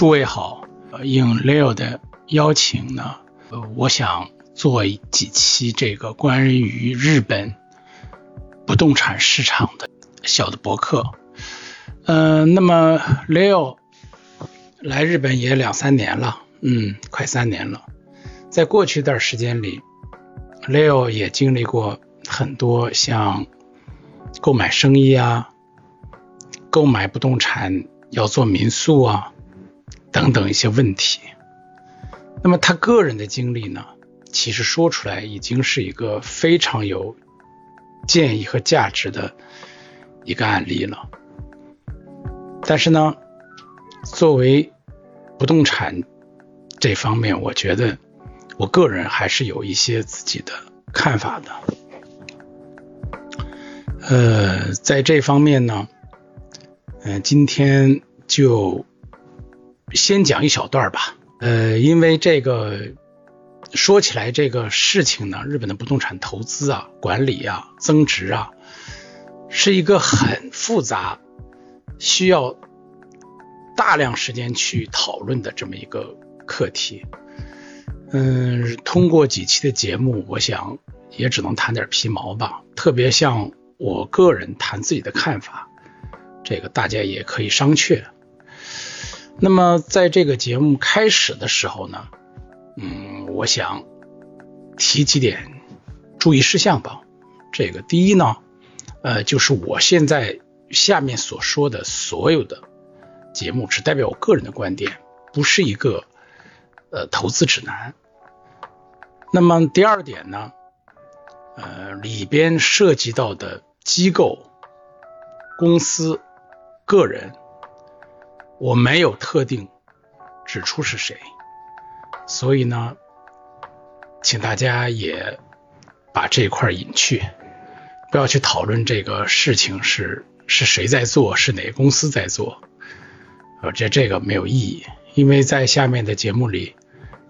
诸位好，应 Leo 的邀请呢，呃，我想做几期这个关于日本不动产市场的小的博客。嗯，那么 Leo 来日本也两三年了，嗯，快三年了。在过去一段时间里，Leo 也经历过很多像购买生意啊，购买不动产要做民宿啊。等等一些问题，那么他个人的经历呢，其实说出来已经是一个非常有建议和价值的一个案例了。但是呢，作为不动产这方面，我觉得我个人还是有一些自己的看法的。呃，在这方面呢，嗯，今天就。先讲一小段吧，呃，因为这个说起来这个事情呢，日本的不动产投资啊、管理啊、增值啊，是一个很复杂、需要大量时间去讨论的这么一个课题。嗯，通过几期的节目，我想也只能谈点皮毛吧。特别像我个人谈自己的看法，这个大家也可以商榷。那么，在这个节目开始的时候呢，嗯，我想提几点注意事项吧。这个第一呢，呃，就是我现在下面所说的所有的节目，只代表我个人的观点，不是一个呃投资指南。那么第二点呢，呃，里边涉及到的机构、公司、个人。我没有特定指出是谁，所以呢，请大家也把这块隐去，不要去讨论这个事情是是谁在做，是哪个公司在做，呃，这这个没有意义，因为在下面的节目里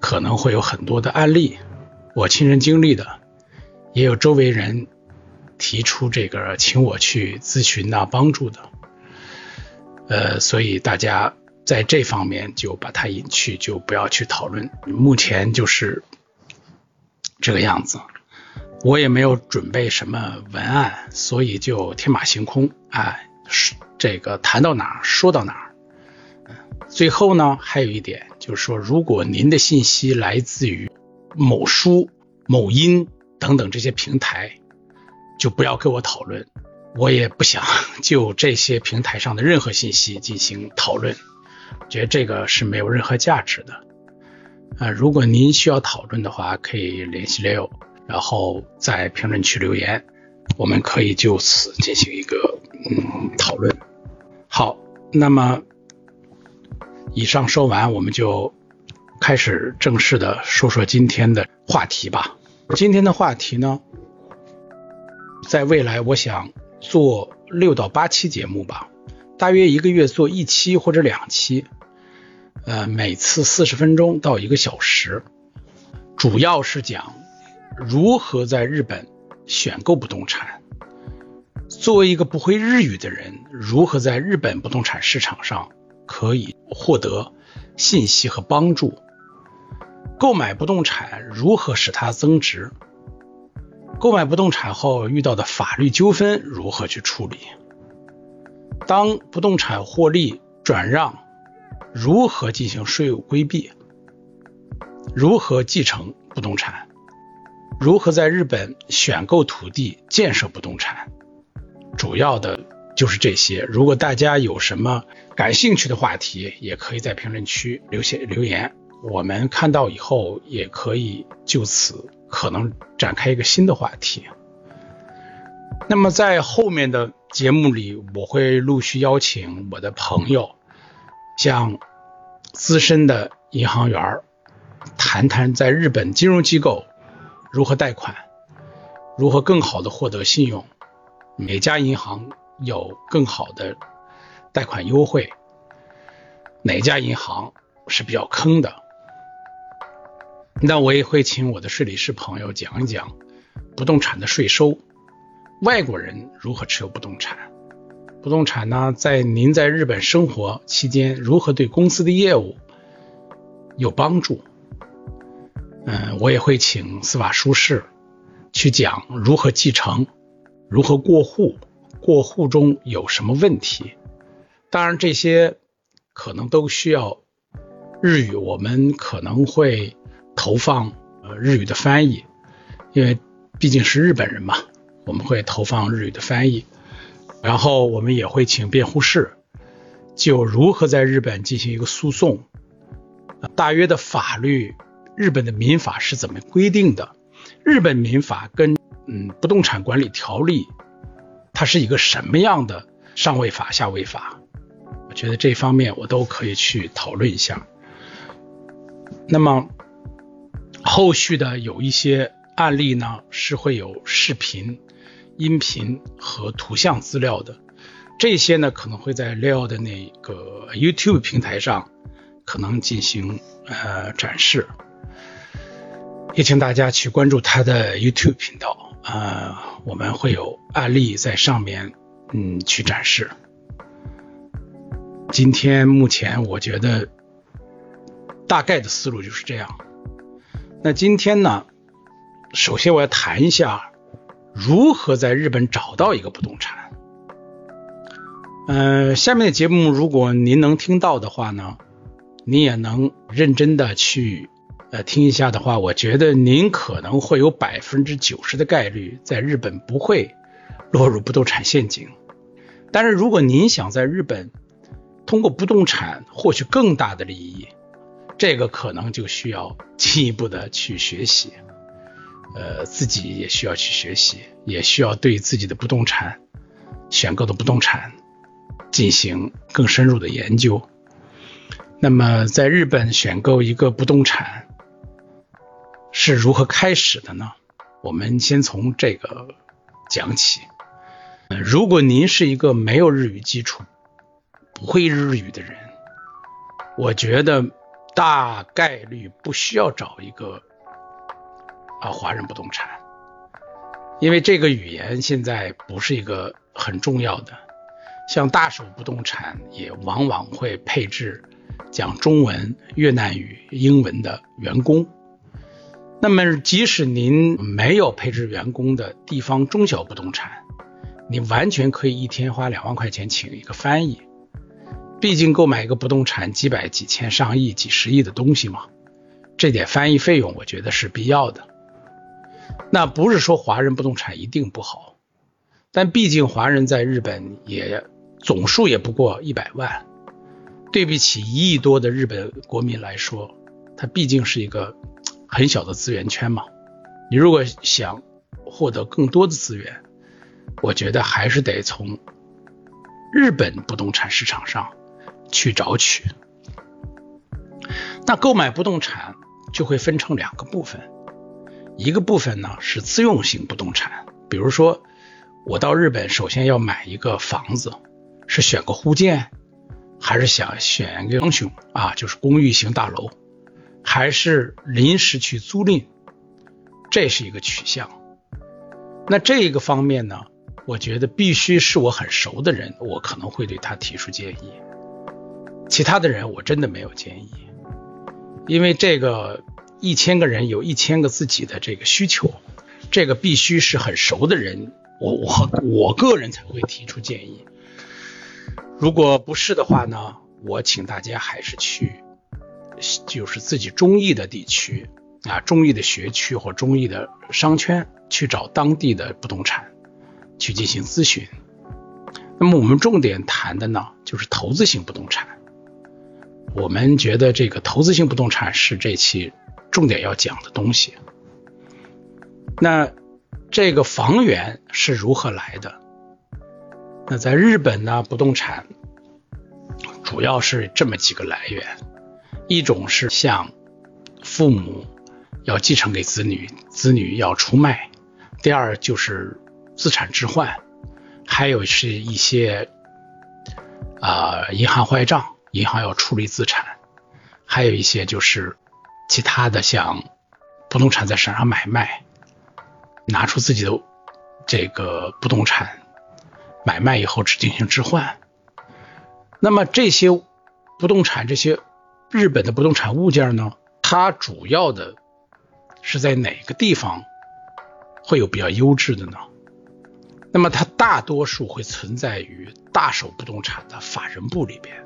可能会有很多的案例，我亲身经历的，也有周围人提出这个请我去咨询啊帮助的。呃，所以大家在这方面就把它隐去，就不要去讨论。目前就是这个样子，我也没有准备什么文案，所以就天马行空，哎，这个谈到哪儿说到哪儿。最后呢，还有一点就是说，如果您的信息来自于某书、某音等等这些平台，就不要跟我讨论。我也不想 就这些平台上的任何信息进行讨论，觉得这个是没有任何价值的。啊，如果您需要讨论的话，可以联系 Leo，然后在评论区留言，我们可以就此进行一个嗯讨论。好，那么以上说完，我们就开始正式的说说今天的话题吧。今天的话题呢，在未来我想。做六到八期节目吧，大约一个月做一期或者两期，呃，每次四十分钟到一个小时，主要是讲如何在日本选购不动产。作为一个不会日语的人，如何在日本不动产市场上可以获得信息和帮助？购买不动产如何使它增值？购买不动产后遇到的法律纠纷如何去处理？当不动产获利转让，如何进行税务规避？如何继承不动产？如何在日本选购土地建设不动产？主要的就是这些。如果大家有什么感兴趣的话题，也可以在评论区留下留言，我们看到以后也可以就此。可能展开一个新的话题。那么在后面的节目里，我会陆续邀请我的朋友，像资深的银行员谈谈在日本金融机构如何贷款，如何更好的获得信用，哪家银行有更好的贷款优惠，哪家银行是比较坑的。那我也会请我的税理师朋友讲一讲不动产的税收，外国人如何持有不动产，不动产呢，在您在日本生活期间，如何对公司的业务有帮助？嗯，我也会请司法书士去讲如何继承，如何过户，过户中有什么问题。当然，这些可能都需要日语，我们可能会投放呃日语的翻译，因为毕竟是日本人嘛，我们会投放日语的翻译。然后我们也会请辩护士，就如何在日本进行一个诉讼，大约的法律，日本的民法是怎么规定的？日本民法跟嗯不动产管理条例，它是一个什么样的上位法下位法？我觉得这方面我都可以去讨论一下。那么后续的有一些案例呢，是会有视频。音频和图像资料的这些呢，可能会在 Leo 的那个 YouTube 平台上可能进行呃展示，也请大家去关注他的 YouTube 频道啊，我们会有案例在上面嗯去展示。今天目前我觉得大概的思路就是这样。那今天呢，首先我要谈一下。如何在日本找到一个不动产？嗯，下面的节目如果您能听到的话呢，您也能认真的去呃听一下的话，我觉得您可能会有百分之九十的概率在日本不会落入不动产陷阱。但是如果您想在日本通过不动产获取更大的利益，这个可能就需要进一步的去学习。呃，自己也需要去学习，也需要对自己的不动产选购的不动产进行更深入的研究。那么，在日本选购一个不动产是如何开始的呢？我们先从这个讲起。如果您是一个没有日语基础、不会日语的人，我觉得大概率不需要找一个。啊，华人不动产，因为这个语言现在不是一个很重要的，像大手不动产也往往会配置讲中文、越南语、英文的员工。那么，即使您没有配置员工的地方中小不动产，你完全可以一天花两万块钱请一个翻译。毕竟购买一个不动产几百、几千、上亿、几十亿的东西嘛，这点翻译费用我觉得是必要的。那不是说华人不动产一定不好，但毕竟华人在日本也总数也不过一百万，对比起一亿多的日本国民来说，它毕竟是一个很小的资源圈嘛。你如果想获得更多的资源，我觉得还是得从日本不动产市场上去找取。那购买不动产就会分成两个部分。一个部分呢是自用型不动产，比如说我到日本，首先要买一个房子，是选个户建，还是想选一个双雄啊，就是公寓型大楼，还是临时去租赁，这是一个取向。那这一个方面呢，我觉得必须是我很熟的人，我可能会对他提出建议，其他的人我真的没有建议，因为这个。一千个人有一千个自己的这个需求，这个必须是很熟的人，我我我个人才会提出建议。如果不是的话呢，我请大家还是去，就是自己中意的地区啊，中意的学区或中意的商圈去找当地的不动产去进行咨询。那么我们重点谈的呢，就是投资型不动产。我们觉得这个投资性不动产是这期。重点要讲的东西，那这个房源是如何来的？那在日本呢，不动产主要是这么几个来源：一种是像父母要继承给子女，子女要出卖；第二就是资产置换；还有是一些啊银行坏账，银行要处理资产；还有一些就是。其他的像不动产在市场上买卖，拿出自己的这个不动产买卖以后只进行置换。那么这些不动产，这些日本的不动产物件呢，它主要的是在哪个地方会有比较优质的呢？那么它大多数会存在于大手不动产的法人部里边。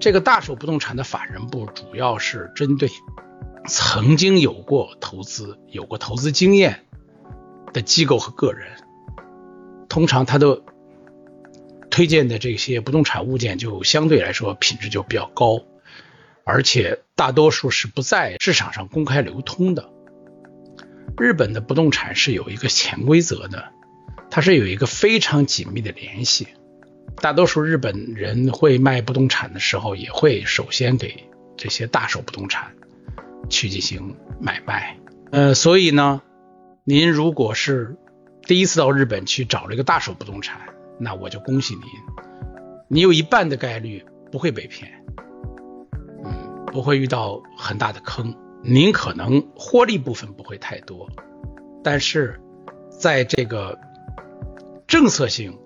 这个大手不动产的法人部主要是针对曾经有过投资、有过投资经验的机构和个人，通常他的推荐的这些不动产物件就相对来说品质就比较高，而且大多数是不在市场上公开流通的。日本的不动产是有一个潜规则的。它是有一个非常紧密的联系，大多数日本人会卖不动产的时候，也会首先给这些大手不动产去进行买卖。呃，所以呢，您如果是第一次到日本去找了一个大手不动产，那我就恭喜您，你有一半的概率不会被骗，嗯，不会遇到很大的坑，您可能获利部分不会太多，但是在这个。政策性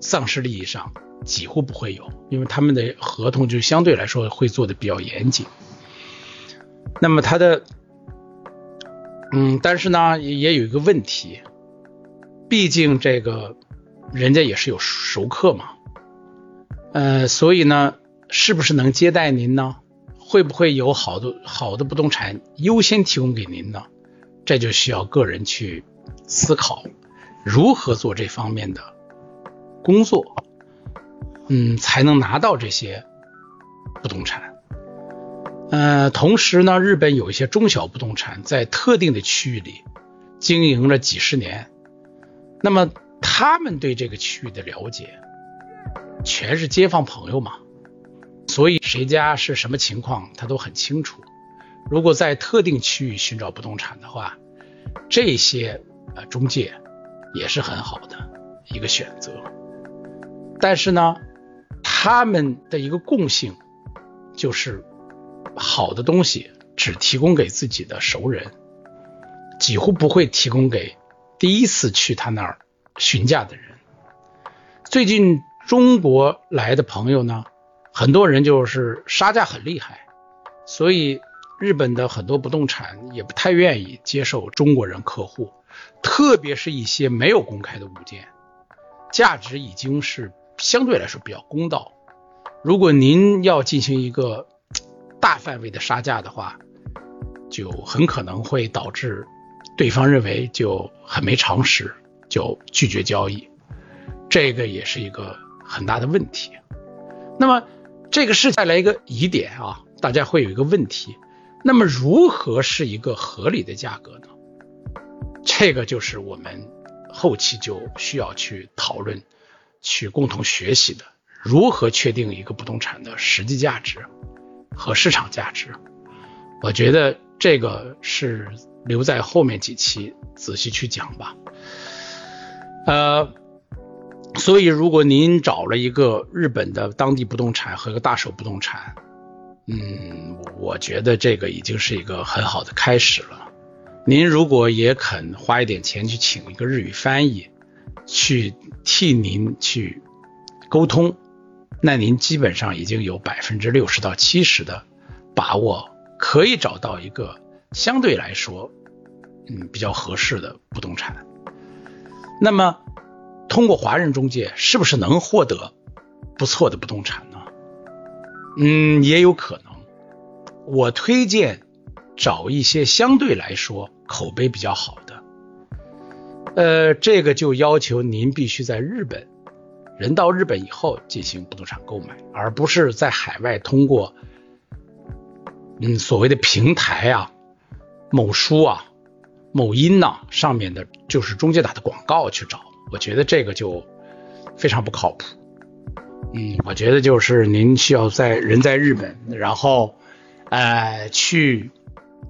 丧失利益上几乎不会有，因为他们的合同就相对来说会做的比较严谨。那么它的，嗯，但是呢也有一个问题，毕竟这个人家也是有熟客嘛，呃，所以呢，是不是能接待您呢？会不会有好多好的不动产优先提供给您呢？这就需要个人去思考。如何做这方面的工作，嗯，才能拿到这些不动产？呃，同时呢，日本有一些中小不动产在特定的区域里经营了几十年，那么他们对这个区域的了解，全是街坊朋友嘛，所以谁家是什么情况，他都很清楚。如果在特定区域寻找不动产的话，这些呃中介。也是很好的一个选择，但是呢，他们的一个共性就是好的东西只提供给自己的熟人，几乎不会提供给第一次去他那儿询价的人。最近中国来的朋友呢，很多人就是杀价很厉害，所以日本的很多不动产也不太愿意接受中国人客户。特别是一些没有公开的物件，价值已经是相对来说比较公道。如果您要进行一个大范围的杀价的话，就很可能会导致对方认为就很没常识，就拒绝交易。这个也是一个很大的问题。那么这个是带来一个疑点啊，大家会有一个问题：那么如何是一个合理的价格呢？这个就是我们后期就需要去讨论、去共同学习的，如何确定一个不动产的实际价值和市场价值。我觉得这个是留在后面几期仔细去讲吧。呃，所以如果您找了一个日本的当地不动产和一个大手不动产，嗯，我觉得这个已经是一个很好的开始了。您如果也肯花一点钱去请一个日语翻译，去替您去沟通，那您基本上已经有百分之六十到七十的把握，可以找到一个相对来说，嗯，比较合适的不动产。那么，通过华人中介是不是能获得不错的不动产呢？嗯，也有可能。我推荐找一些相对来说。口碑比较好的，呃，这个就要求您必须在日本，人到日本以后进行不动产购买，而不是在海外通过，嗯，所谓的平台啊、某书啊、某音呐上面的，就是中介打的广告去找，我觉得这个就非常不靠谱。嗯，我觉得就是您需要在人在日本，然后，呃，去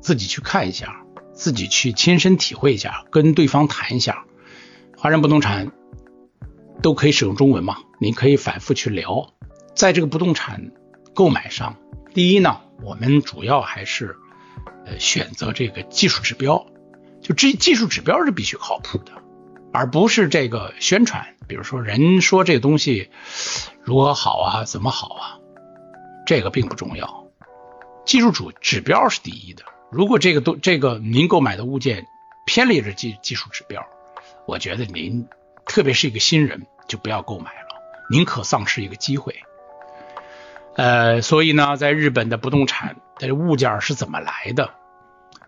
自己去看一下。自己去亲身体会一下，跟对方谈一下。华人不动产都可以使用中文嘛？你可以反复去聊。在这个不动产购买上，第一呢，我们主要还是呃选择这个技术指标，就这技术指标是必须靠谱的。而不是这个宣传。比如说，人说这个东西如何好啊，怎么好啊，这个并不重要。技术主指标是第一的。如果这个都这个您购买的物件偏离了技技术指标，我觉得您特别是一个新人就不要购买了，宁可丧失一个机会。呃，所以呢，在日本的不动产的物件是怎么来的？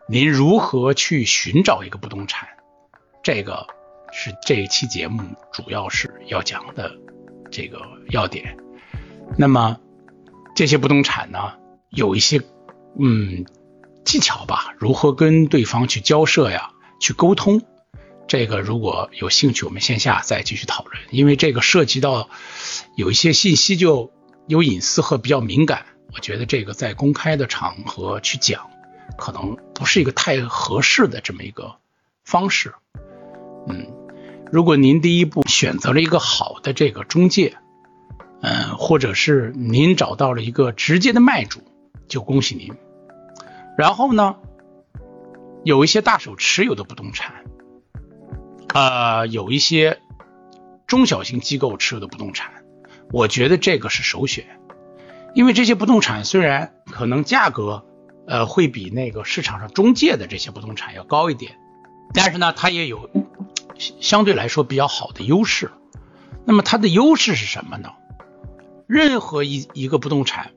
您如何去寻找一个不动产？这个是这一期节目主要是要讲的这个要点。那么这些不动产呢，有一些嗯。技巧吧，如何跟对方去交涉呀，去沟通，这个如果有兴趣，我们线下再继续讨论。因为这个涉及到有一些信息就有隐私和比较敏感，我觉得这个在公开的场合去讲，可能不是一个太合适的这么一个方式。嗯，如果您第一步选择了一个好的这个中介，嗯，或者是您找到了一个直接的卖主，就恭喜您。然后呢，有一些大手持有的不动产，呃，有一些中小型机构持有的不动产，我觉得这个是首选，因为这些不动产虽然可能价格呃会比那个市场上中介的这些不动产要高一点，但是呢，它也有相对来说比较好的优势。那么它的优势是什么呢？任何一一个不动产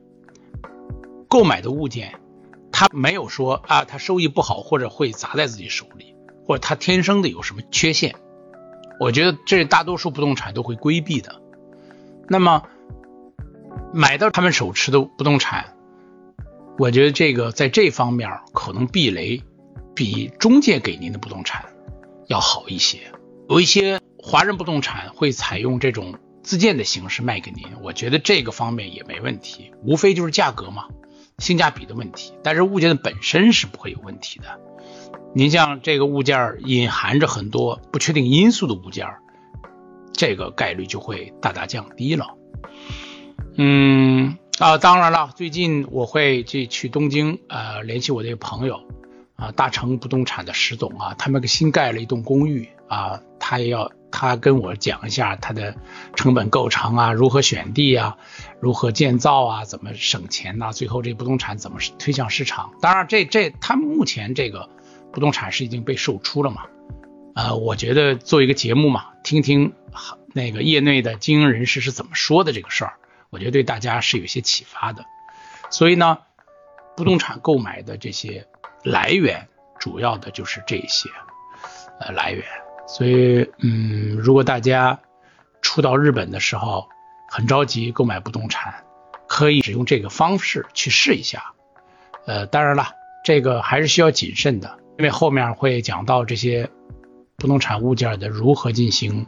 购买的物件。他没有说啊，他收益不好，或者会砸在自己手里，或者他天生的有什么缺陷，我觉得这大多数不动产都会规避的。那么买到他们手持的不动产，我觉得这个在这方面可能避雷比中介给您的不动产要好一些。有一些华人不动产会采用这种自建的形式卖给您，我觉得这个方面也没问题，无非就是价格嘛。性价比的问题，但是物件的本身是不会有问题的。您像这个物件隐含着很多不确定因素的物件，这个概率就会大大降低了。嗯啊，当然了，最近我会去去东京，呃，联系我的一个朋友啊，大成不动产的石总啊，他们新盖了一栋公寓啊，他也要。他跟我讲一下他的成本构成啊，如何选地啊，如何建造啊，怎么省钱呐？最后这不动产怎么推向市场？当然，这这他目前这个不动产是已经被售出了嘛？呃，我觉得做一个节目嘛，听听那个业内的经营人士是怎么说的这个事儿，我觉得对大家是有些启发的。所以呢，不动产购买的这些来源，主要的就是这些呃来源。所以，嗯，如果大家初到日本的时候很着急购买不动产，可以使用这个方式去试一下。呃，当然了，这个还是需要谨慎的，因为后面会讲到这些不动产物件的如何进行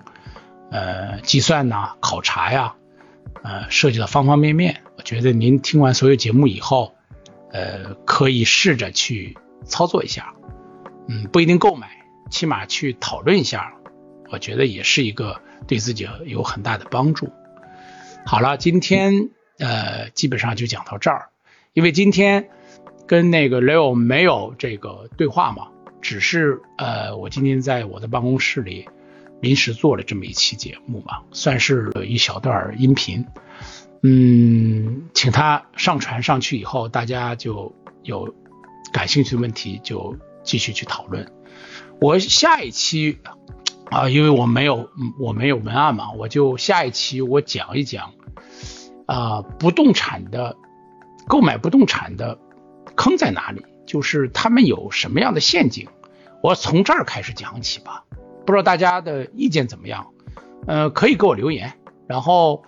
呃计算呐、考察呀，呃，涉及到方方面面。我觉得您听完所有节目以后，呃，可以试着去操作一下，嗯，不一定购买。起码去讨论一下，我觉得也是一个对自己有很大的帮助。好了，今天呃基本上就讲到这儿，因为今天跟那个 Leo 没有这个对话嘛，只是呃我今天在我的办公室里临时做了这么一期节目嘛，算是一小段音频。嗯，请他上传上去以后，大家就有感兴趣的问题就继续去讨论。我下一期啊，因为我没有我没有文案嘛，我就下一期我讲一讲啊，不动产的购买不动产的坑在哪里，就是他们有什么样的陷阱，我从这儿开始讲起吧。不知道大家的意见怎么样？呃，可以给我留言，然后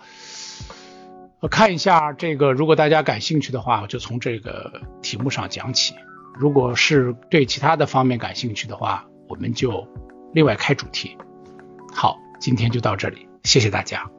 我看一下这个，如果大家感兴趣的话，我就从这个题目上讲起；如果是对其他的方面感兴趣的话，我们就另外开主题。好，今天就到这里，谢谢大家。